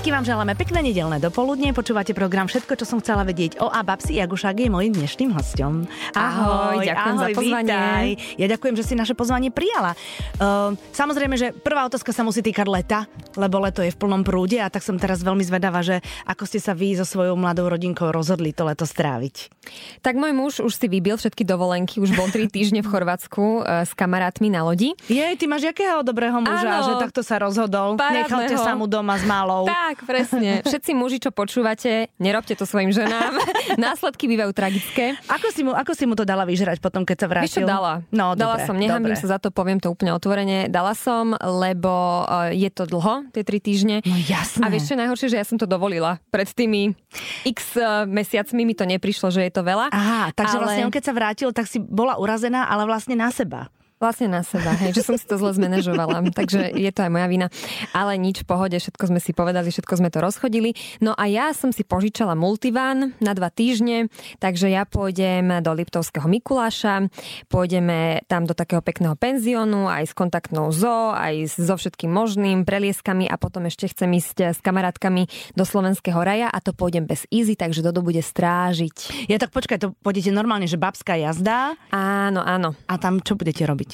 Všetkým vám želáme pekné nedelné dopoludne. Počúvate program Všetko, čo som chcela vedieť o a Babsi Jagušák je môjim dnešným hostom. Ahoj, ďakujem ahoj, za pozvanie. Vítaj. Ja ďakujem, že si naše pozvanie prijala. Uh, samozrejme, že prvá otázka sa musí týkať leta, lebo leto je v plnom prúde a tak som teraz veľmi zvedavá, že ako ste sa vy so svojou mladou rodinkou rozhodli to leto stráviť. Tak môj muž už si vybil všetky dovolenky, už bol 3 týždne v Chorvátsku uh, s kamarátmi na lodi. Jej, ty máš jakého dobrého muža, ano, že takto sa rozhodol. Nechalte sa mu doma s malou. Tak, presne. Všetci muži, čo počúvate, nerobte to svojim ženám. Následky bývajú tragické. Ako si mu, ako si mu to dala vyžrať potom, keď sa vrátil? Víš čo, dala. No, dala dobre, som, nehambím sa za to, poviem to úplne otvorene. Dala som, lebo uh, je to dlho, tie tri týždne. No jasné. A vieš čo je najhoršie, že ja som to dovolila. Pred tými x uh, mesiacmi mi to neprišlo, že je to veľa. Aha, takže ale... vlastne on keď sa vrátil, tak si bola urazená, ale vlastne na seba. Vlastne na seba, hej, že som si to zle zmanéžovala, takže je to aj moja vina. Ale nič, v pohode, všetko sme si povedali, všetko sme to rozchodili. No a ja som si požičala multivan na dva týždne, takže ja pôjdem do Liptovského Mikuláša, pôjdeme tam do takého pekného penziónu, aj s kontaktnou zo, aj so všetkým možným, prelieskami a potom ešte chcem ísť s kamarátkami do Slovenského raja a to pôjdem bez easy, takže Dodo bude strážiť. Ja tak počkaj, to pôjdete normálne, že babská jazda? Áno, áno. A tam čo budete robiť?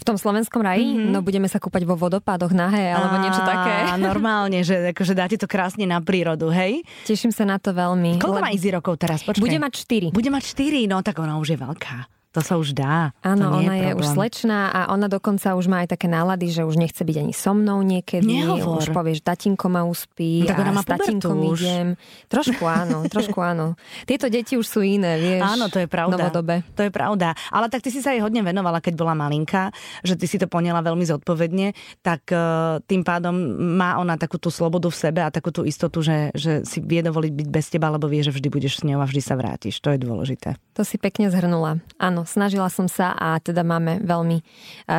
V tom slovenskom raji, mm-hmm. no budeme sa kúpať vo vodopádoch nahé alebo niečo také. Normálne, že akože dáte to krásne na prírodu, hej? Teším sa na to veľmi. Koľko lebo... má Izzy rokov teraz? Počkej. Bude mať 4. Bude mať 4, no tak ona už je veľká. To sa už dá. Áno, ona je, je už slečná a ona dokonca už má aj také nálady, že už nechce byť ani so mnou niekedy. Nehovor. Už povieš, tatinko ma uspí no, tak ona a s tatinkom už. idem. Trošku áno, trošku áno. Tieto deti už sú iné, vieš. Áno, to je pravda. Novodobe. To je pravda. Ale tak ty si sa jej hodne venovala, keď bola malinka, že ty si to poniela veľmi zodpovedne, tak uh, tým pádom má ona takú tú slobodu v sebe a takú tú istotu, že, že si vie dovoliť byť bez teba, lebo vie, že vždy budeš s ňou a vždy sa vrátiš. To je dôležité. To si pekne zhrnula. Áno, snažila som sa a teda máme veľmi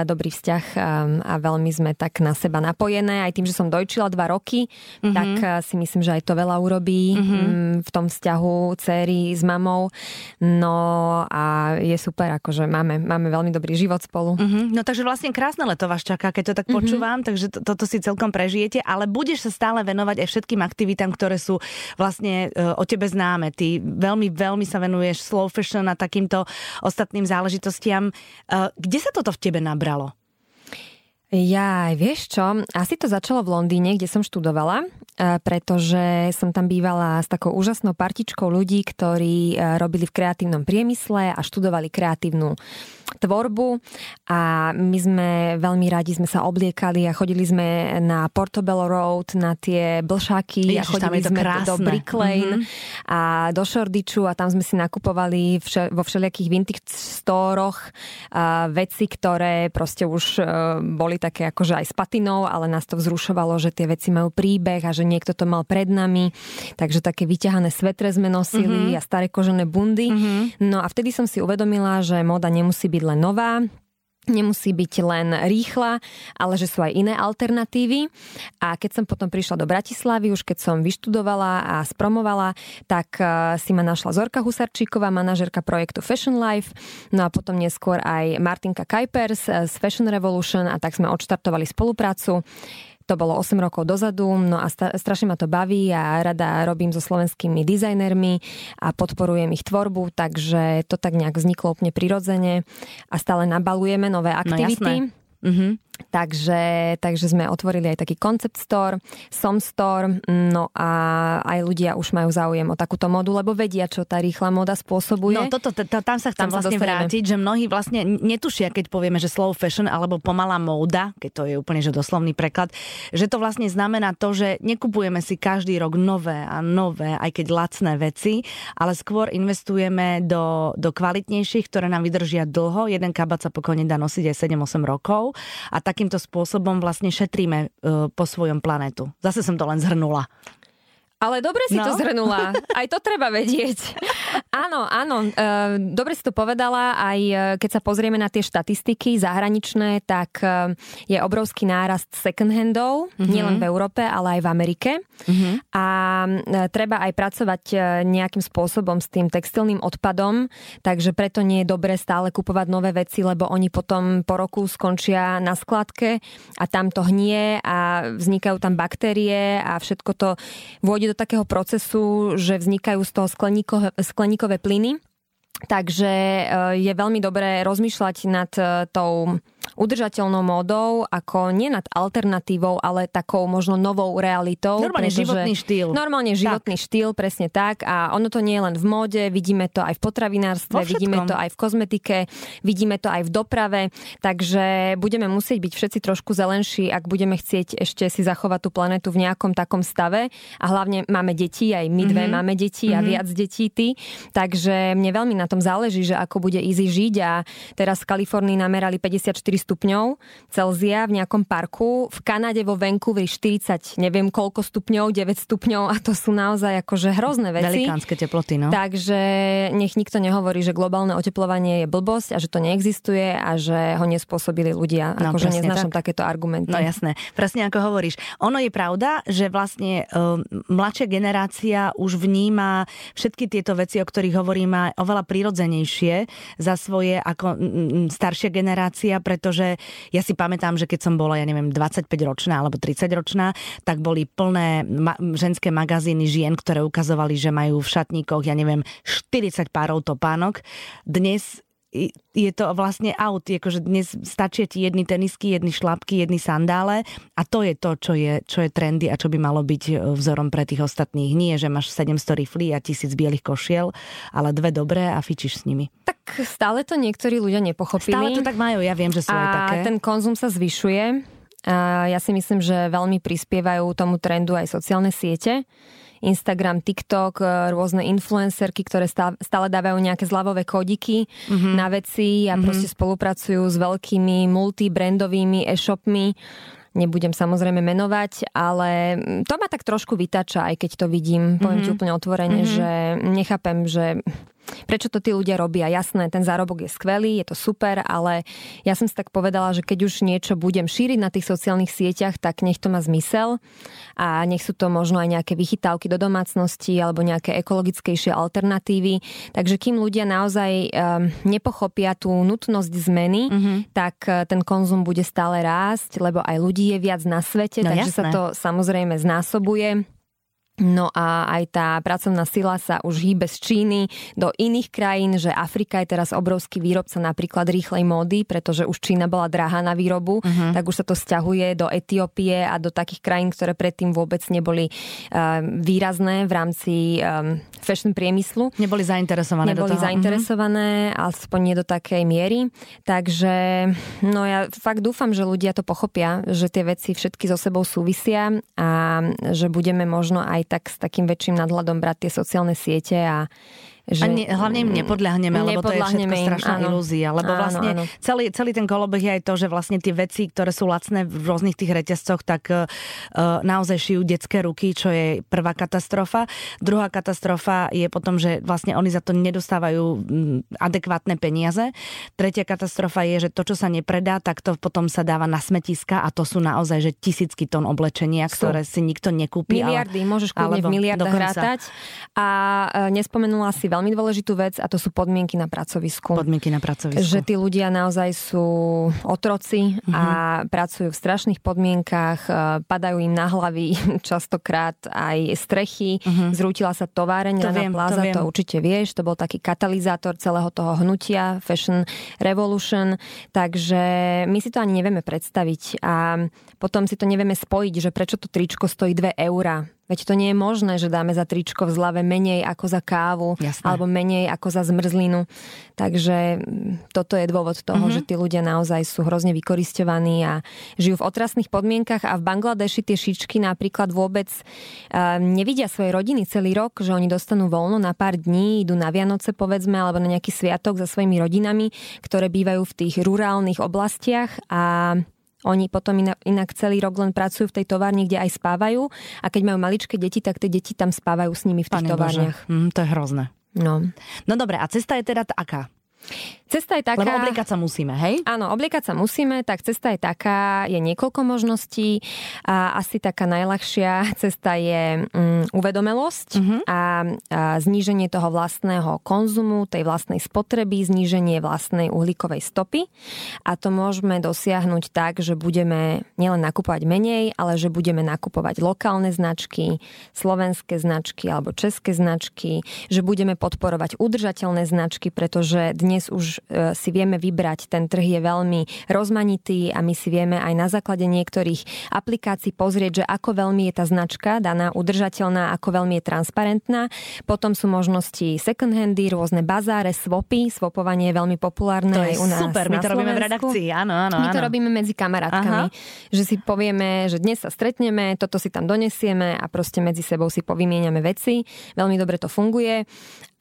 dobrý vzťah a veľmi sme tak na seba napojené. Aj tým, že som dojčila dva roky, mm-hmm. tak si myslím, že aj to veľa urobí mm-hmm. v tom vzťahu céry s mamou. No a je super, akože máme, máme veľmi dobrý život spolu. Mm-hmm. No takže vlastne krásne leto vás čaká, keď to tak mm-hmm. počúvam, takže to, toto si celkom prežijete, ale budeš sa stále venovať aj všetkým aktivitám, ktoré sú vlastne e, o tebe známe. Ty veľmi, veľmi sa venuješ slow fashion a takýmto ostatným záležitostiam veciam. Eh, kde sa toto v tebe nabralo? Ja, vieš čo, asi to začalo v Londýne, kde som študovala, eh, pretože som tam bývala s takou úžasnou partičkou ľudí, ktorí eh, robili v kreatívnom priemysle a študovali kreatívnu tvorbu a my sme veľmi radi sme sa obliekali a chodili sme na Portobello Road, na tie blšáky Ježiš, a chodili sme krásne. do Brick Lane mm-hmm. a do Shoreditchu a tam sme si nakupovali vše, vo všelijakých vintage storoch a veci, ktoré proste už boli také akože aj s patinou, ale nás to vzrušovalo, že tie veci majú príbeh a že niekto to mal pred nami. Takže také vyťahané svetre sme nosili mm-hmm. a staré kožené bundy. Mm-hmm. No a vtedy som si uvedomila, že moda nemusí byť len nová, nemusí byť len rýchla, ale že sú aj iné alternatívy. A keď som potom prišla do Bratislavy, už keď som vyštudovala a spromovala, tak eh, si ma našla Zorka Husarčíková, manažerka projektu Fashion Life, no a potom neskôr aj Martinka Kuipers z Fashion Revolution a tak sme odštartovali spoluprácu. To bolo 8 rokov dozadu, no a strašne ma to baví a rada robím so slovenskými dizajnermi a podporujem ich tvorbu, takže to tak nejak vzniklo úplne prirodzene a stále nabalujeme nové no aktivity. No, Mm-hmm. Takže, takže sme otvorili aj taký concept store, som store, no a aj ľudia už majú záujem o takúto modu, lebo vedia, čo tá rýchla moda spôsobuje. No toto, tam sa chcem tam vlastne sa vrátiť, že mnohí vlastne netušia, keď povieme, že slow fashion alebo pomalá móda, keď to je úplne že doslovný preklad, že to vlastne znamená to, že nekupujeme si každý rok nové a nové, aj keď lacné veci, ale skôr investujeme do, do kvalitnejších, ktoré nám vydržia dlho. Jeden kabát sa pokojne dá nosiť aj 7-8 rokov a takýmto spôsobom vlastne šetríme e, po svojom planetu. Zase som to len zhrnula. Ale dobre si no. to zhrnula. Aj to treba vedieť. áno, áno. E, dobre si to povedala. Aj e, keď sa pozrieme na tie štatistiky zahraničné, tak e, je obrovský nárast second handov, mm-hmm. nielen v Európe, ale aj v Amerike. Mm-hmm. A treba aj pracovať nejakým spôsobom s tým textilným odpadom, takže preto nie je dobré stále kupovať nové veci, lebo oni potom po roku skončia na skladke a tam to hnie a vznikajú tam baktérie a všetko to vôjde do takého procesu, že vznikajú z toho skleníkové, skleníkové plyny. Takže e, je veľmi dobré rozmýšľať nad e, tou udržateľnou módou, ako nie nad alternatívou, ale takou možno novou realitou. Normálne životný štýl. Normálne životný tak. štýl, presne tak. A ono to nie je len v móde, vidíme to aj v potravinárstve, vidíme to aj v kozmetike, vidíme to aj v doprave. Takže budeme musieť byť všetci trošku zelenší, ak budeme chcieť ešte si zachovať tú planetu v nejakom takom stave. A hlavne máme deti, aj my dve mm-hmm. máme deti mm-hmm. a mhm. viac detí ty. Takže mne veľmi na tom záleží, že ako bude easy žiť a teraz v Kalifornii namerali 54 stupňov Celzia v nejakom parku. V Kanade vo Vancouveri 40, neviem koľko stupňov, 9 stupňov a to sú naozaj akože hrozné veci. Velikánske teploty, no. Takže nech nikto nehovorí, že globálne oteplovanie je blbosť a že to neexistuje a že ho nespôsobili ľudia. No, akože neznášam tak. takéto argumenty. No jasné, presne ako hovoríš. Ono je pravda, že vlastne uh, mladšia generácia už vníma všetky tieto veci, o ktorých hovoríme, oveľa prirodzenejšie za svoje ako staršia generácia, preto pretože ja si pamätám, že keď som bola, ja neviem, 25 ročná alebo 30 ročná, tak boli plné ma- ženské magazíny žien, ktoré ukazovali, že majú v šatníkoch, ja neviem, 40 párov topánok. Dnes je to vlastne out, akože dnes stačia ti jedny tenisky, jedny šlapky, jedny sandále a to je to, čo je, čo je trendy a čo by malo byť e, vzorom pre tých ostatných. Nie, že máš 700 riflí a tisíc bielých košiel, ale dve dobré a fičíš s nimi. Tak stále to niektorí ľudia nepochopili. Stále to tak majú, ja viem, že sú a aj také. ten konzum sa zvyšuje. A ja si myslím, že veľmi prispievajú tomu trendu aj sociálne siete Instagram, TikTok, e, rôzne influencerky, ktoré stále dávajú nejaké zľavové kódiky mm-hmm. na veci a mm-hmm. proste spolupracujú s veľkými multibrandovými e-shopmi nebudem samozrejme menovať, ale to ma tak trošku vytača, aj keď to vidím, poviem mm-hmm. ti úplne otvorene, mm-hmm. že nechápem, že Prečo to tí ľudia robia? Jasné, ten zárobok je skvelý, je to super, ale ja som si tak povedala, že keď už niečo budem šíriť na tých sociálnych sieťach, tak nech to má zmysel a nech sú to možno aj nejaké vychytávky do domácnosti alebo nejaké ekologickejšie alternatívy. Takže kým ľudia naozaj um, nepochopia tú nutnosť zmeny, mm-hmm. tak uh, ten konzum bude stále rásť, lebo aj ľudí je viac na svete, no, takže jasné. sa to samozrejme znásobuje. No a aj tá pracovná sila sa už hýbe z Číny do iných krajín, že Afrika je teraz obrovský výrobca napríklad rýchlej módy, pretože už Čína bola drahá na výrobu, uh-huh. tak už sa to stiahuje do Etiópie a do takých krajín, ktoré predtým vôbec neboli uh, výrazné v rámci um, fashion priemyslu. Neboli zainteresované Neboli do toho. zainteresované, uh-huh. aspoň nie do takej miery. Takže no ja fakt dúfam, že ľudia to pochopia, že tie veci všetky so sebou súvisia a že budeme možno aj tak s takým väčším nadhľadom brať tie sociálne siete a že... A ne, hlavne im nepodľahneme, lebo to je všetko strašná im, ilúzia. Lebo áno, vlastne áno. Celý, celý ten kolobeh je aj to, že vlastne tie veci, ktoré sú lacné v rôznych tých reťazcoch, tak uh, naozaj šijú detské ruky, čo je prvá katastrofa. Druhá katastrofa je potom, že vlastne oni za to nedostávajú adekvátne peniaze. Tretia katastrofa je, že to, čo sa nepredá, tak to potom sa dáva na smetiska a to sú naozaj že tisícky tón oblečenia, ktoré si nikto nekúpi. Miliardy, ale, môžeš kľudne v miliardách rátať. A uh, nespomenula si veľmi dôležitú vec a to sú podmienky na pracovisku. Podmienky na pracovisku. Že tí ľudia naozaj sú otroci uh-huh. a mhm. pracujú v strašných podmienkach, e, padajú im na hlavy častokrát aj strechy, uh-huh. zrútila sa továreň to viem, Plaza, to, to určite vieš, to bol taký katalizátor celého toho hnutia Fashion Revolution, takže my si to ani nevieme predstaviť a potom si to nevieme spojiť, že prečo to tričko stojí 2 eurá Veď to nie je možné, že dáme za tričko v zlave menej ako za kávu Jasné. alebo menej ako za zmrzlinu. Takže mm, toto je dôvod toho, mm-hmm. že tí ľudia naozaj sú hrozne vykoristovaní a žijú v otrasných podmienkach a v Bangladeši tie šičky napríklad vôbec uh, nevidia svoje rodiny celý rok, že oni dostanú voľno na pár dní, idú na Vianoce povedzme alebo na nejaký sviatok za svojimi rodinami, ktoré bývajú v tých rurálnych oblastiach a Oni potom inak, celý rok len pracujú v tej továrni, kde aj spávajú a keď majú maličké deti, tak tie deti tam spávajú s nimi v tých Pane továrniach. Mm, to je hrozné. No. no dobre, a cesta je teda aká? Cesta je taká... Lebo obliekať sa musíme, hej? Áno, obliekať sa musíme, tak cesta je taká, je niekoľko možností a asi taká najľahšia cesta je um, uvedomelosť uh-huh. a, a zníženie toho vlastného konzumu, tej vlastnej spotreby, zníženie vlastnej uhlíkovej stopy a to môžeme dosiahnuť tak, že budeme nielen nakupovať menej, ale že budeme nakupovať lokálne značky, slovenské značky alebo české značky, že budeme podporovať udržateľné značky, pretože dnes už E, si vieme vybrať. Ten trh je veľmi rozmanitý a my si vieme aj na základe niektorých aplikácií pozrieť, že ako veľmi je tá značka daná udržateľná, ako veľmi je transparentná. Potom sú možnosti second handy, rôzne bazáre, swapy. Swapovanie je veľmi populárne to aj u nás super, my to robíme v redakcii, áno, áno. My to áno. robíme medzi kamarátkami, Aha. že si povieme, že dnes sa stretneme, toto si tam donesieme a proste medzi sebou si povymieňame veci. Veľmi dobre to funguje.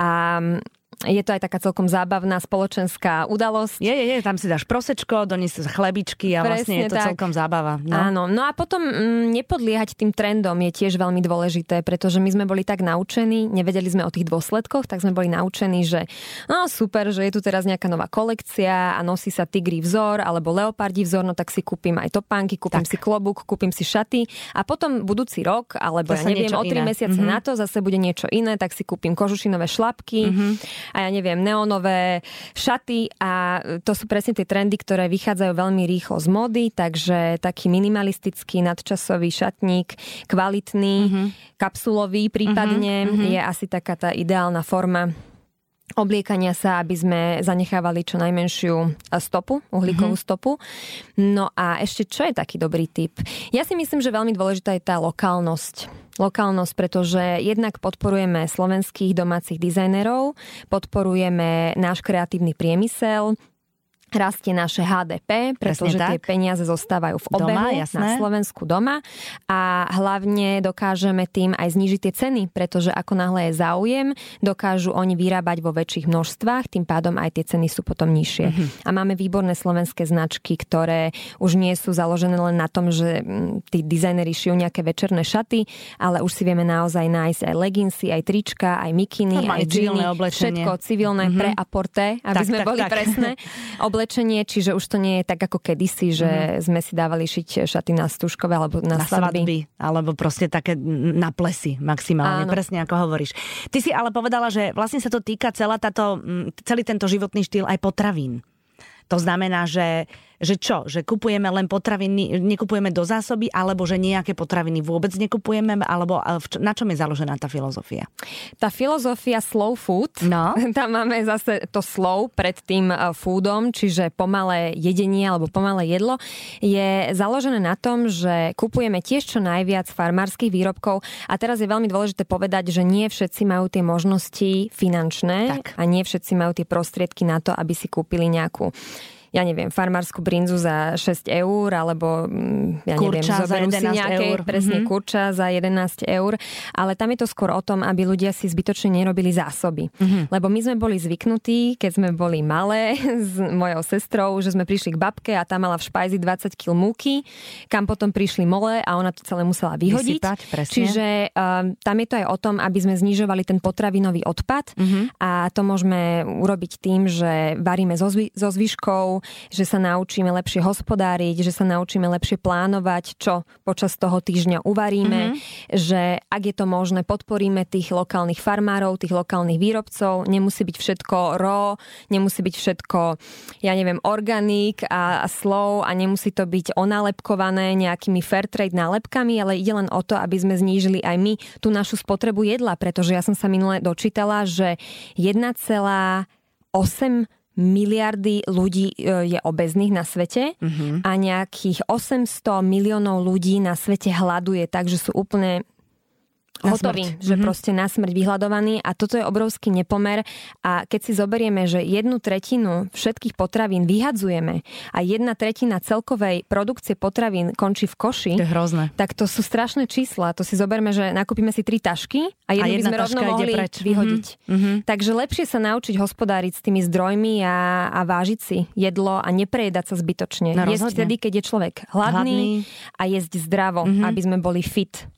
A je to aj taká celkom zábavná spoločenská udalosť. Je, je, je, tam si dáš prosečko, doniesieš chlebičky a Presne vlastne je to tak. celkom zábava. No. Áno, no a potom m, mm, nepodliehať tým trendom je tiež veľmi dôležité, pretože my sme boli tak naučení, nevedeli sme o tých dôsledkoch, tak sme boli naučení, že no super, že je tu teraz nejaká nová kolekcia a nosí sa tigri vzor alebo leopardí vzor, no tak si kúpim aj topánky, kúpim tak. si klobúk, kúpim si šaty a potom budúci rok, alebo ja neviem, o tri mesiace mm-hmm. na to zase bude niečo iné, tak si kúpim kožušinové šlapky mm-hmm a ja neviem, neonové šaty a to sú presne tie trendy, ktoré vychádzajú veľmi rýchlo z mody, takže taký minimalistický nadčasový šatník, kvalitný, mm-hmm. kapsulový prípadne mm-hmm. je asi taká tá ideálna forma obliekania sa, aby sme zanechávali čo najmenšiu stopu, uhlíkovú mm-hmm. stopu. No a ešte čo je taký dobrý tip? Ja si myslím, že veľmi dôležitá je tá lokálnosť lokálnosť, pretože jednak podporujeme slovenských domácich dizajnerov, podporujeme náš kreatívny priemysel, rastie naše HDP, pretože tie peniaze zostávajú v obehu doma, na Slovensku doma a hlavne dokážeme tým aj znižiť tie ceny, pretože ako náhle je záujem, dokážu oni vyrábať vo väčších množstvách, tým pádom aj tie ceny sú potom nižšie. Mm-hmm. A máme výborné slovenské značky, ktoré už nie sú založené len na tom, že mm, tí dizajneri šijú nejaké večerné šaty, ale už si vieme naozaj nájsť aj leginsy, aj trička, aj mikiny, aj džiny, všetko civilné mm-hmm. pre a porté, aby tak, sme tak, boli tak. presné. oblečenie, čiže už to nie je tak ako kedysi, že mm-hmm. sme si dávali šiť šaty na stúškové alebo na, na svadby. svadby. Alebo proste také na plesy maximálne, Áno. presne ako hovoríš. Ty si ale povedala, že vlastne sa to týka celá táto, celý tento životný štýl aj potravín. To znamená, že že čo, že kupujeme len potraviny, nekupujeme do zásoby, alebo že nejaké potraviny vôbec nekupujeme, alebo na čom je založená tá filozofia? Tá filozofia slow food, no. tam máme zase to slow pred tým e, foodom, čiže pomalé jedenie alebo pomalé jedlo, je založené na tom, že kupujeme tiež čo najviac farmárskych výrobkov a teraz je veľmi dôležité povedať, že nie všetci majú tie možnosti finančné tak. a nie všetci majú tie prostriedky na to, aby si kúpili nejakú ja neviem, farmárskú brinzu za 6 eur, alebo mm, ja kurča neviem, za 11 si nejaké, eur. presne mm-hmm. kurča za 11 eur, ale tam je to skôr o tom, aby ľudia si zbytočne nerobili zásoby. Mm-hmm. Lebo my sme boli zvyknutí, keď sme boli malé s mojou sestrou, že sme prišli k babke a tá mala v špajzi 20 kg múky, kam potom prišli mole a ona to celé musela vyhodiť. Vysypať, Čiže um, tam je to aj o tom, aby sme znižovali ten potravinový odpad mm-hmm. a to môžeme urobiť tým, že varíme so, zvy- so zvyškou, že sa naučíme lepšie hospodáriť, že sa naučíme lepšie plánovať, čo počas toho týždňa uvaríme, mm-hmm. že ak je to možné, podporíme tých lokálnych farmárov, tých lokálnych výrobcov. Nemusí byť všetko raw, nemusí byť všetko, ja neviem, organik a, a slow a nemusí to byť onálepkované nejakými fair trade nálepkami, ale ide len o to, aby sme znížili aj my tú našu spotrebu jedla, pretože ja som sa minule dočítala, že 1,8 miliardy ľudí e, je obezných na svete mm-hmm. a nejakých 800 miliónov ľudí na svete hľaduje, takže sú úplne na hotový, smrť. že mm-hmm. proste na smrť vyhľadovaný a toto je obrovský nepomer a keď si zoberieme, že jednu tretinu všetkých potravín vyhadzujeme a jedna tretina celkovej produkcie potravín končí v koši, to je hrozné. tak to sú strašné čísla. To si zoberme, že nakúpime si tri tašky a jednu a by sme rovno mohli preč. vyhodiť. Mm-hmm. Takže lepšie sa naučiť hospodáriť s tými zdrojmi a, a vážiť si jedlo a neprejedať sa zbytočne. No, jesť vtedy, keď je človek hladný, hladný. a jesť zdravo, mm-hmm. aby sme boli fit.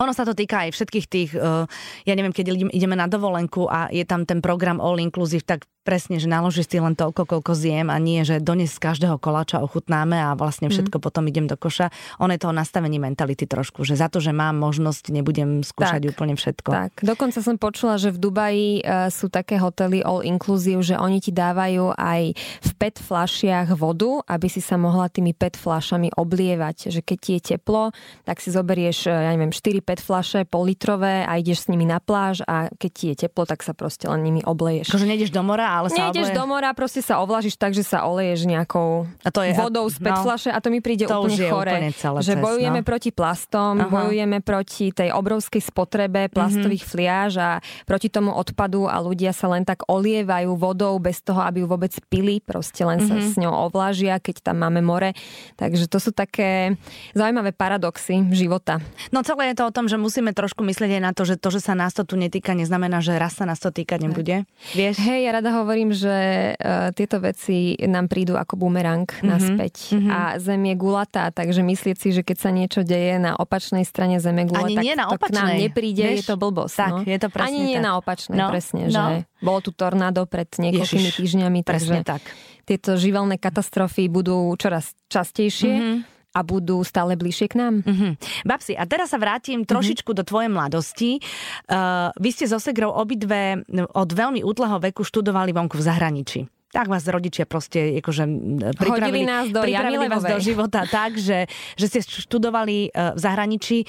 Ono sa to týka aj všetkých tých, uh, ja neviem, keď ideme na dovolenku a je tam ten program All Inclusive, tak presne, že naložíš si len toľko, koľko zjem a nie, že dones z každého koláča ochutnáme a vlastne všetko mm. potom idem do koša. On je toho nastavení mentality trošku, že za to, že mám možnosť, nebudem skúšať tak, úplne všetko. Tak, dokonca som počula, že v Dubaji uh, sú také hotely all inclusive, že oni ti dávajú aj v PET flašiach vodu, aby si sa mohla tými PET flašami oblievať. Že keď ti je teplo, tak si zoberieš, ja neviem, 4 PET flaše politrové a ideš s nimi na pláž a keď ti je teplo, tak sa proste len nimi obleješ. Akože nejdeš do mora, ale sa Nejdeš obleje... do mora, proste sa ovlažíš tak, že sa oleješ nejakou a to je, vodou z no, flaše a to mi príde to úplne chore. Úplne že cez, bojujeme no. proti plastom, Aha. bojujeme proti tej obrovskej spotrebe plastových mm-hmm. fliaž a proti tomu odpadu a ľudia sa len tak olievajú vodou bez toho, aby ju vôbec pili, proste len mm-hmm. sa mhm. s ňou ovlážia, keď tam máme more. Takže to sú také zaujímavé paradoxy života. No celé je to o tom, že musíme trošku myslieť aj na to, že to, že sa nás to tu netýka, neznamená, že raz sa nás to týkať nebude. Vieš? Hej, ja rada hovorím, že uh, tieto veci nám prídu ako bumerang mm-hmm. naspäť. Mm-hmm. A Zem je gulatá, takže myslieť si, že keď sa niečo deje na opačnej strane Zeme gula, Ani tak nie na to opačnej. k nám nepríde, Vieš? je to blbosť. Tak, no? je to presne Ani nie tak. na opačnej, no. presne. No. Že bolo tu tornádo pred niekoľkými Ježiš, týždňami, takže tak. tieto živelné katastrofy budú čoraz častejšie. Mm-hmm a budú stále bližšie k nám. Mm-hmm. Babsi, a teraz sa vrátim mm-hmm. trošičku do tvojej mladosti. Uh, vy ste so Segrou obidve od veľmi útleho veku študovali vonku v zahraničí tak vás rodičia proste akože pripravili, nás do pripravili vás do života tak, že, že ste študovali v zahraničí.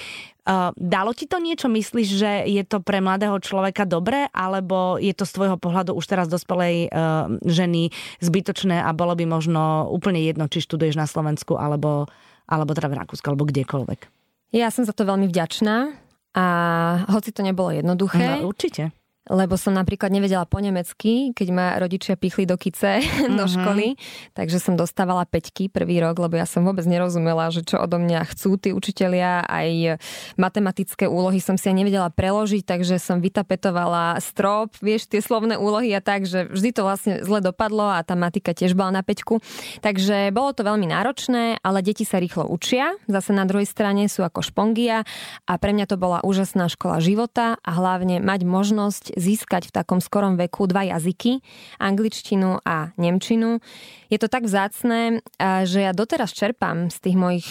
Dalo ti to niečo? Myslíš, že je to pre mladého človeka dobré, alebo je to z tvojho pohľadu už teraz dospelej ženy zbytočné a bolo by možno úplne jedno, či študuješ na Slovensku alebo alebo teda v Rakúsku, alebo kdekoľvek. Ja som za to veľmi vďačná a hoci to nebolo jednoduché. No, určite lebo som napríklad nevedela po nemecky, keď ma rodičia pichli do kice mm-hmm. do školy, takže som dostávala peťky prvý rok, lebo ja som vôbec nerozumela, že čo odo mňa chcú tí učitelia, aj matematické úlohy som si aj nevedela preložiť, takže som vytapetovala strop, vieš, tie slovné úlohy a tak, že vždy to vlastne zle dopadlo a tá matika tiež bola na peťku. Takže bolo to veľmi náročné, ale deti sa rýchlo učia, zase na druhej strane sú ako špongia a pre mňa to bola úžasná škola života a hlavne mať možnosť získať v takom skorom veku dva jazyky, angličtinu a nemčinu. Je to tak vzácne, že ja doteraz čerpám z tých mojich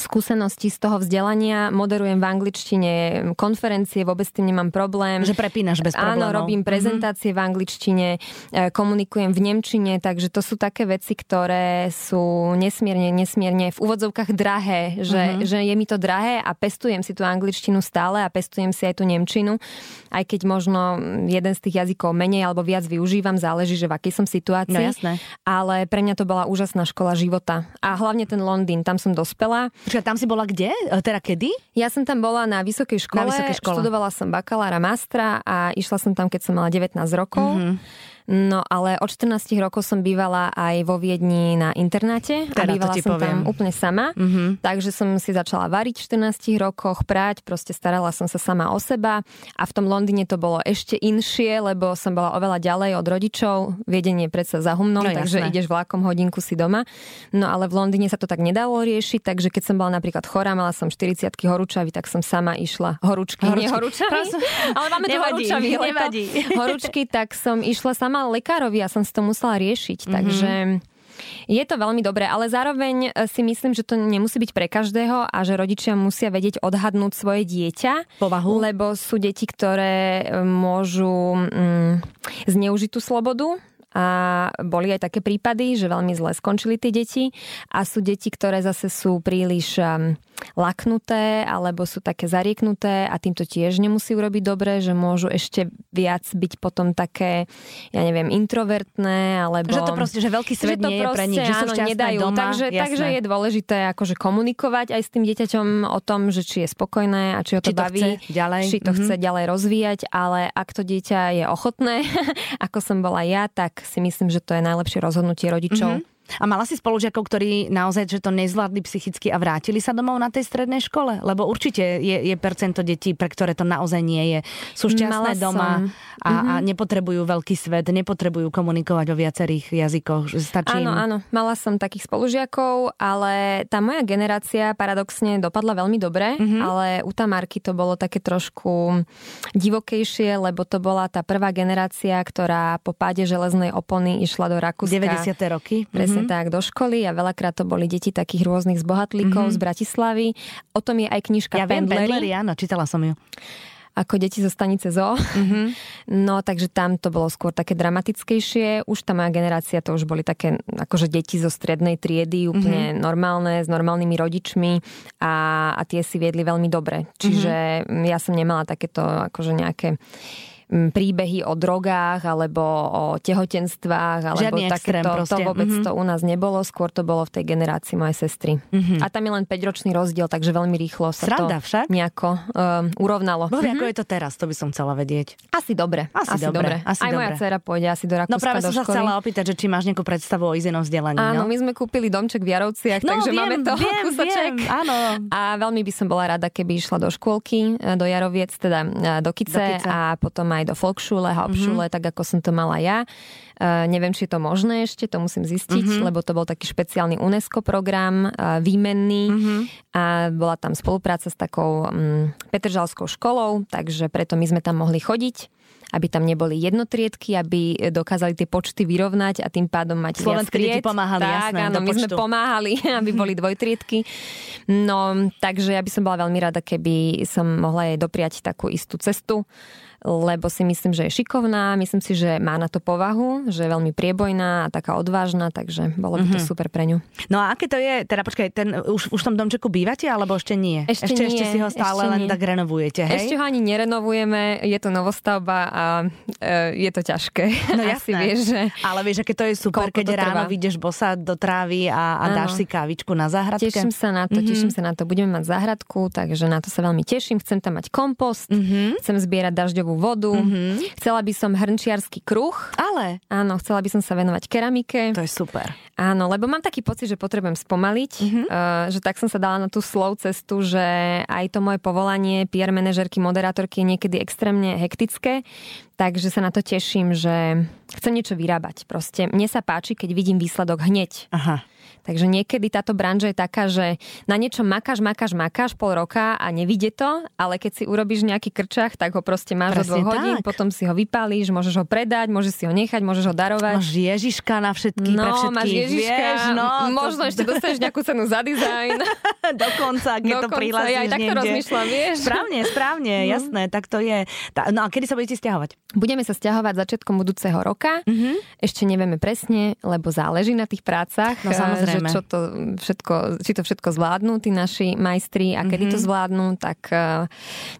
skúsenosti z toho vzdelania, moderujem v angličtine konferencie, vôbec s tým nemám problém. Že prepínaš bez problémov. Áno, robím mhm. prezentácie mm-hmm. v angličtine, e, komunikujem v nemčine, takže to sú také veci, ktoré sú nesmierne, nesmierne v úvodzovkách drahé, že, mm-hmm. že je mi to drahé a pestujem si tú angličtinu stále a pestujem si aj tú nemčinu, aj keď možno jeden z tých jazykov menej alebo viac využívam, záleží, že v akej som situácii. No jasné. Ale pre mňa to bola úžasná škola života. A hlavne ten Londýn, tam som dospela. Počkaj, tam si bola kde? E, teda kedy? Ja som tam bola na vysokej škole. Na vysokej škole. Študovala som bakalára, mastra a išla som tam, keď som mala 19 rokov. Mm-hmm. No ale od 14 rokov som bývala aj vo Viedni na internáte a teda bývala som poviem. tam úplne sama. Mm-hmm. Takže som si začala variť v 14 rokoch, prať, proste starala som sa sama o seba a v tom Londýne to bolo ešte inšie, lebo som bola oveľa ďalej od rodičov. Viedenie predsa za humnom, no, takže jasné. ideš vlakom hodinku si doma. No ale v Londýne sa to tak nedalo riešiť, takže keď som bola napríklad chorá, mala som 40 horúčavy, tak som sama išla horúčky, horúčky. nie horúčavy, ale máme tu horúčavy, nevadí. horúčky, tak som išla sama mal lekárovi a som si to musela riešiť. Mm-hmm. Takže je to veľmi dobré, ale zároveň e, si myslím, že to nemusí byť pre každého a že rodičia musia vedieť odhadnúť svoje dieťa. Povahu. Lebo sú deti, ktoré e, môžu mm, zneužiť tú slobodu a boli aj také prípady, že veľmi zle skončili tie deti a sú deti, ktoré zase sú príliš um, laknuté alebo sú také zarieknuté a týmto tiež nemusí urobiť dobre, že môžu ešte viac byť potom také, ja neviem, introvertné alebo... Že to proste, že veľký svet že nie proste, je pre nich, že sú áno, nedajú. doma. Takže, takže je dôležité akože komunikovať aj s tým dieťaťom o tom, že či je spokojné a či ho to či baví, to chce ďalej. či to mm-hmm. chce ďalej rozvíjať, ale ak to dieťa je ochotné, ako som bola ja, tak si myslím, že to je najlepšie rozhodnutie rodičov. Mm-hmm a mala si spolužiakov, ktorí naozaj že to nezvládli psychicky a vrátili sa domov na tej strednej škole? Lebo určite je, je percento detí, pre ktoré to naozaj nie je. Sú šťastné mala doma a, mm-hmm. a nepotrebujú veľký svet, nepotrebujú komunikovať o viacerých jazykoch. Stačí áno, im... áno. Mala som takých spolužiakov, ale tá moja generácia paradoxne dopadla veľmi dobre, mm-hmm. ale u Tamarky to bolo také trošku divokejšie, lebo to bola tá prvá generácia, ktorá po páde železnej opony išla do Rakúska. 90. roky. Presne presne mm-hmm. tak, do školy a veľakrát to boli deti takých rôznych zbohatlíkov mm-hmm. z Bratislavy. O tom je aj knižka ja Pendlery. Ja viem, Pendlery, áno, čítala som ju ako deti zo stanice ZO. Mm-hmm. No, takže tam to bolo skôr také dramatickejšie. Už tá moja generácia, to už boli také akože deti zo strednej triedy, úplne mm-hmm. normálne, s normálnymi rodičmi a, a tie si viedli veľmi dobre. Čiže mm-hmm. ja som nemala takéto akože nejaké príbehy o drogách alebo o tehotenstvách alebo Žiadny takéto, to vôbec mm-hmm. to u nás nebolo, skôr to bolo v tej generácii mojej sestry. Mm-hmm. A tam je len 5-ročný rozdiel, takže veľmi rýchlo sa Sranda, to však? nejako um, urovnalo. Bože, mm-hmm. ako je to teraz, to by som chcela vedieť. Asi dobre. Asi, asi dobre. dobre. Asi Aj dobre. moja dcera pôjde asi do Rakúska No práve som sa chcela opýtať, že či máš nejakú predstavu o izenom vzdelaní. Áno, no? my sme kúpili domček v Jarovciach, no, takže viem, máme to viem, kúsoček. Viem, áno. A veľmi by som bola rada, keby išla do škôlky, do Jaroviec, teda e, do Kice, do Kice. a potom aj do Folkschule, Hauptschule, mm-hmm. tak ako som to mala ja. Uh, neviem, či je to možné ešte, to musím zistiť, mm-hmm. lebo to bol taký špeciálny UNESCO program, uh, výmenný mm-hmm. a bola tam spolupráca s takou um, Petržalskou školou, takže preto my sme tam mohli chodiť aby tam neboli jednotriedky, aby dokázali tie počty vyrovnať a tým pádom mať Slovenské deti pomáhali, tak, jasné, áno, my počtu. sme pomáhali, aby boli dvojtriedky. No, takže ja by som bola veľmi rada, keby som mohla jej dopriať takú istú cestu lebo si myslím, že je šikovná, myslím si, že má na to povahu, že je veľmi priebojná a taká odvážna, takže bolo by to mm-hmm. super pre ňu. No a aké to je, teda počkaj, ten, už, už v tom domčeku bývate, alebo ešte nie? Ešte, ešte, nie, ešte si ho stále len nie. tak renovujete, hej? Ešte ho ani nerenovujeme, je to novostavba a e, je to ťažké. No jasné, vieš, že ale vieš, aké to je super, keď ráno vyjdeš bosa do trávy a, a dáš si kávičku na záhradke. Teším sa na to, mm-hmm. teším sa na to. Budeme mať záhradku, takže na to sa veľmi teším. Chcem tam mať kompost, mm-hmm. chcem zbierať dažďovú dažďovú vodu. Mm-hmm. Chcela by som hrnčiarsky kruh. Ale? Áno, chcela by som sa venovať keramike. To je super. Áno, lebo mám taký pocit, že potrebujem spomaliť, mm-hmm. uh, že tak som sa dala na tú slow cestu, že aj to moje povolanie PR manažerky, moderátorky je niekedy extrémne hektické, takže sa na to teším, že chcem niečo vyrábať. Proste mne sa páči, keď vidím výsledok hneď. Aha. Takže niekedy táto branža je taká, že na niečo makáš, makáš, makáš pol roka a nevidie to, ale keď si urobíš nejaký krčach, tak ho proste máš Presne do dvoch hodín, potom si ho vypálíš, môžeš ho predať, môžeš si ho nechať, môžeš ho darovať. Máš Ježiška na všetky, no, pre všetkých, máš Ježiška, vieš, no, možno to... ešte dostaneš nejakú cenu za dizajn. Dokonca, keď Dokonca, to prihlásiš ja aj takto rozmýšľam, vieš. Správne, správne, no. jasné, tak to je. No a kedy sa budete stiahovať? Budeme sa stiahovať začiatkom budúceho roka. Mm-hmm. Ešte nevieme presne, lebo záleží na tých prácach. No samozrejme že čo to všetko, či to všetko zvládnu tí naši majstri a kedy mm-hmm. to mhm. zvládnu, tak uh,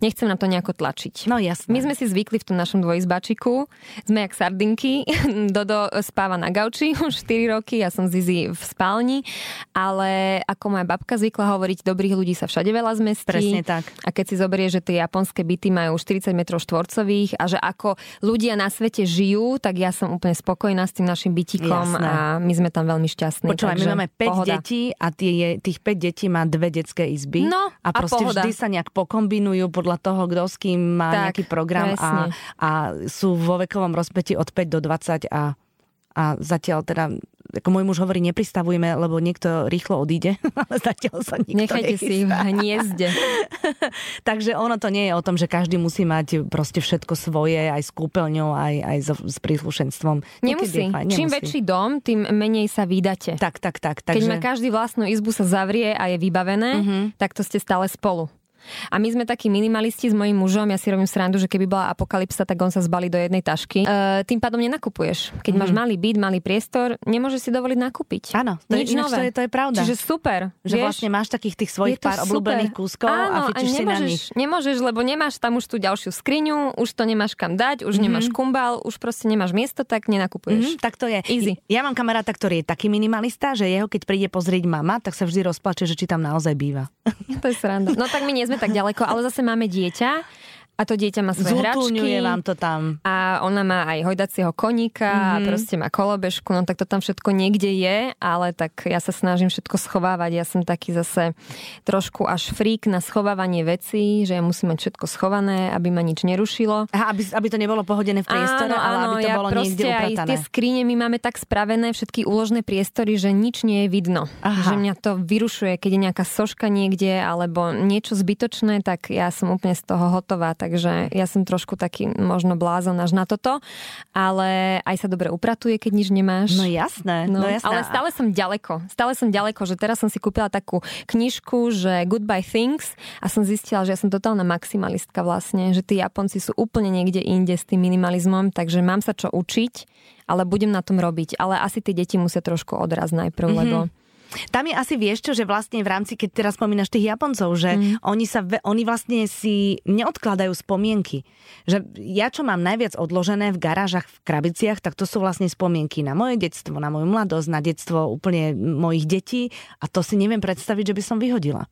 nechcem na to nejako tlačiť. No jasné. My sme si zvykli v tom našom dvojizbačiku, sme jak sardinky, Dodo spáva na gauči už 4 roky, ja som Zizi v spálni, ale ako moja babka zvykla hovoriť, dobrých ľudí sa všade veľa zmestí. Presne tak. A keď si zoberie, že tie japonské byty majú 40 m štvorcových a že ako ľudia na svete žijú, tak ja som úplne spokojná s tým našim bytikom Jasné. a my sme tam veľmi šťastní. Počúvaj, my máme 5 pohoda. detí a tie, tých 5 detí má dve detské izby. No, a proste a vždy sa nejak pokombinujú podľa toho, kto s kým má tak, nejaký program a, a sú vo vekovom rozpeti od 5 do 20 a a zatiaľ teda, ako môj muž hovorí, nepristavujme, lebo niekto rýchlo odíde, ale zatiaľ sa nikto Nechajte nechystá. si v hniezde. Takže ono to nie je o tom, že každý musí mať proste všetko svoje, aj s kúpeľňou, aj, aj so, s príslušenstvom. Nemusí. Fajn, nemusí. Čím väčší dom, tým menej sa vydate. Tak, tak, tak. Takže... Keď má každý vlastnú izbu sa zavrie a je vybavené, uh-huh. tak to ste stále spolu. A my sme takí minimalisti s mojím mužom, ja si robím srandu, že keby bola apokalypsa, tak on sa zbalí do jednej tašky. E, tým pádom nenakupuješ. Keď mm. máš malý byt, malý priestor, nemôžeš si dovoliť nakúpiť. Áno, to, Nič je, nové. To, je, to je pravda. Čiže super. Že vieš? vlastne máš takých tých svojich pár super. obľúbených kúskov Áno, a fičíš si na nich. Nemôžeš, lebo nemáš tam už tú ďalšiu skriňu, už to nemáš kam dať, už mm-hmm. nemáš kumbal, už proste nemáš miesto, tak nenakupuješ. Mm-hmm, tak to je. Easy. Ja mám kamaráta, ktorý je taký minimalista, že jeho keď príde pozrieť mama, tak sa vždy rozplače, že či tam naozaj býva. To je sranda. No tak my nie sme tak ďaleko, ale zase máme dieťa a to dieťa má svoje hračky. vám to tam. A ona má aj hojdacieho koníka mm-hmm. a mhm. proste má kolobežku, no tak to tam všetko niekde je, ale tak ja sa snažím všetko schovávať. Ja som taký zase trošku až frík na schovávanie vecí, že ja musím mať všetko schované, aby ma nič nerušilo. Aha, aby, aby to nebolo pohodené v priestore, áno, ale áno, aby to ja bolo niekde upratané. aj tie skrine my máme tak spravené, všetky úložné priestory, že nič nie je vidno. Aha. Že mňa to vyrušuje, keď je nejaká soška niekde alebo niečo zbytočné, tak ja som úplne z toho hotová. Tak takže ja som trošku taký možno blázon až na toto, ale aj sa dobre upratuje, keď nič nemáš. No jasné, no, no jasné. Ale stále som ďaleko, stále som ďaleko, že teraz som si kúpila takú knižku, že Goodbye Things a som zistila, že ja som totálna maximalistka vlastne, že tí Japonci sú úplne niekde inde s tým minimalizmom, takže mám sa čo učiť, ale budem na tom robiť. Ale asi tie deti musia trošku odraz najprv, mm-hmm. lebo tam je asi vieš čo, že vlastne v rámci, keď teraz spomínaš tých Japoncov, že mm. oni, sa, oni vlastne si neodkladajú spomienky. Že ja, čo mám najviac odložené v garážach, v krabiciach, tak to sú vlastne spomienky na moje detstvo, na moju mladosť, na detstvo úplne mojich detí a to si neviem predstaviť, že by som vyhodila.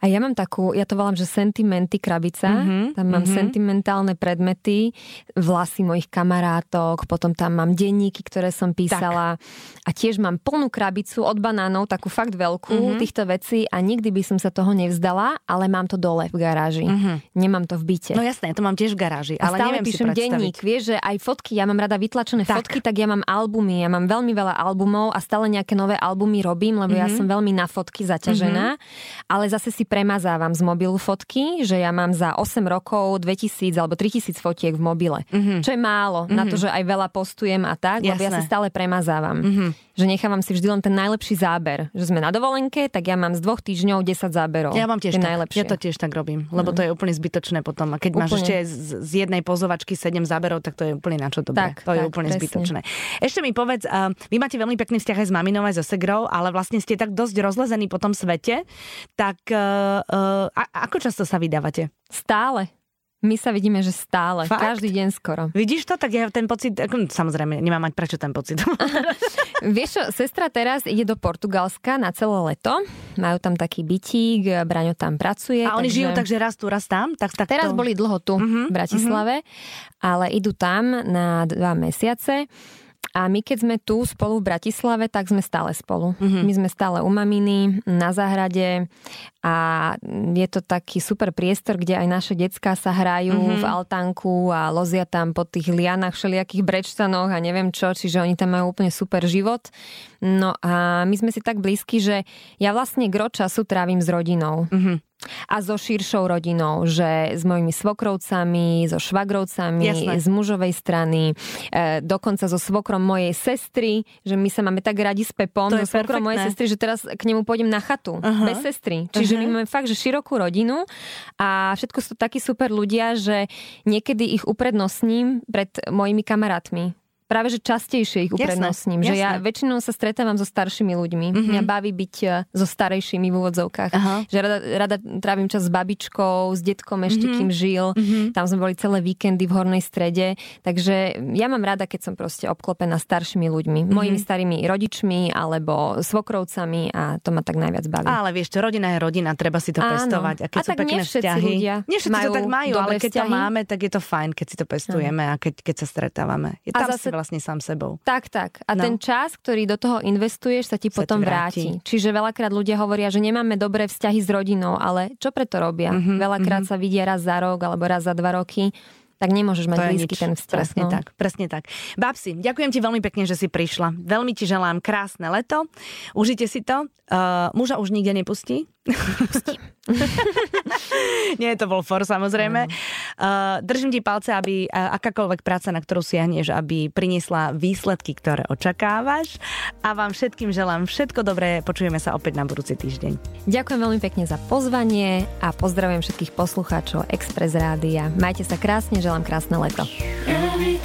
A ja mám takú, ja to volám, že sentimenty krabica. Mm-hmm, tam mám mm-hmm. sentimentálne predmety, vlasy mojich kamarátok, potom tam mám denníky, ktoré som písala. Tak. A tiež mám plnú krabicu od banánov, takú fakt veľkú mm-hmm. týchto vecí a nikdy by som sa toho nevzdala, ale mám to dole v garáži. Mm-hmm. Nemám to v byte. No jasné, to mám tiež v garáži, a ale stále neviem píšem si denník, vieš, že aj fotky, ja mám rada vytlačené tak. fotky, tak ja mám albumy, ja mám veľmi veľa albumov a stále nejaké nové albumy robím, lebo mm-hmm. ja mhm. som veľmi na fotky zaťažená, mm-hmm. ale zase si premazávam z mobilu fotky, že ja mám za 8 rokov 2000 alebo 3000 fotiek v mobile. Mm-hmm. Čo je málo mm-hmm. na to, mhm. že aj veľa postujem a tak, Jasné. lebo ja si stále premazávam. Mm-hmm. Že nechávam si vždy len ten najlepší záber. Že sme na dovolenke, tak ja mám z dvoch týždňov 10 záberov. Ja mám tiež tak. Najlepšie. Ja to tiež tak robím, lebo mm. to je úplne zbytočné potom. A keď úplne. máš ešte z, z jednej pozovačky 7 záberov, tak to je úplne na čo dobré. Tak, to tak, je úplne presne. zbytočné. Ešte mi povedz, uh, vy máte veľmi pekný vzťah aj s maminou, aj so Segrou, ale vlastne ste tak dosť rozlezení po tom svete, tak uh, uh, a, ako často sa vydávate? Stále. My sa vidíme, že stále, Fakt? každý deň skoro. Vidíš to? Tak ja ten pocit, samozrejme, nemám mať prečo ten pocit. Vieš čo, sestra teraz ide do Portugalska na celé leto. Majú tam taký bytík, Braňo tam pracuje. A oni takže... žijú takže raz tu, raz tam? Tak, tak teraz to... boli dlho tu uh-huh, v Bratislave, uh-huh. ale idú tam na dva mesiace. A my keď sme tu spolu v Bratislave, tak sme stále spolu. Mm-hmm. My sme stále u maminy, na záhrade a je to taký super priestor, kde aj naše decká sa hrajú mm-hmm. v altánku a lozia tam po tých lianach, všelijakých brečtanoch a neviem čo, čiže oni tam majú úplne super život. No a my sme si tak blízki, že ja vlastne gro času trávim s rodinou. Mm-hmm a so širšou rodinou, že s mojimi svokrovcami, so švagrovcami, Jasné. z mužovej strany, e, dokonca so svokrom mojej sestry, že my sa máme tak radi s Pepom, to so svokrom mojej sestry, že teraz k nemu pôjdem na chatu, uh-huh. bez sestry. Čiže uh-huh. my máme fakt, že širokú rodinu a všetko sú takí super ľudia, že niekedy ich uprednostním pred mojimi kamarátmi práve že častejšie ich uprednostním. Jasné, že jasné. ja väčšinou sa stretávam so staršími ľuďmi. Mm-hmm. Mňa baví byť e, so starejšími v úvodzovkách. Aha. Že rada, rada trávim čas s babičkou, s detkom ešte, mm-hmm. kým žil. Mm-hmm. Tam sme boli celé víkendy v Hornej strede. Takže ja mám rada, keď som proste obklopená staršími ľuďmi. Mm-hmm. Mojimi starými rodičmi alebo svokrovcami a to ma tak najviac baví. Ale vieš čo, rodina je rodina, treba si to Áno. pestovať. A keď a sú tak pekné vzťahy, ľudia nie všetci majú to tak majú, ale keď vzťahy. to máme, tak je to fajn, keď si to pestujeme a keď, keď sa stretávame. Je tam a zase vlastne sám sebou. Tak, tak. A no. ten čas, ktorý do toho investuješ, sa ti sa potom ti vráti. vráti. Čiže veľakrát ľudia hovoria, že nemáme dobré vzťahy s rodinou, ale čo preto robia? Mm-hmm, veľakrát mm-hmm. sa vidia raz za rok alebo raz za dva roky tak nemôžeš mať blízky nič. ten vzťah. Presne no. tak, presne tak. Babsi, ďakujem ti veľmi pekne, že si prišla. Veľmi ti želám krásne leto. Užite si to. Uh, muža už nikde nepustí. Nie, to bol for samozrejme. Uh, držím ti palce, aby uh, akákoľvek práca, na ktorú siahneš, aby priniesla výsledky, ktoré očakávaš. A vám všetkým želám všetko dobré. Počujeme sa opäť na budúci týždeň. Ďakujem veľmi pekne za pozvanie a pozdravujem všetkých poslucháčov Express Rádia. Majte sa krásne, želám krásne leto. Every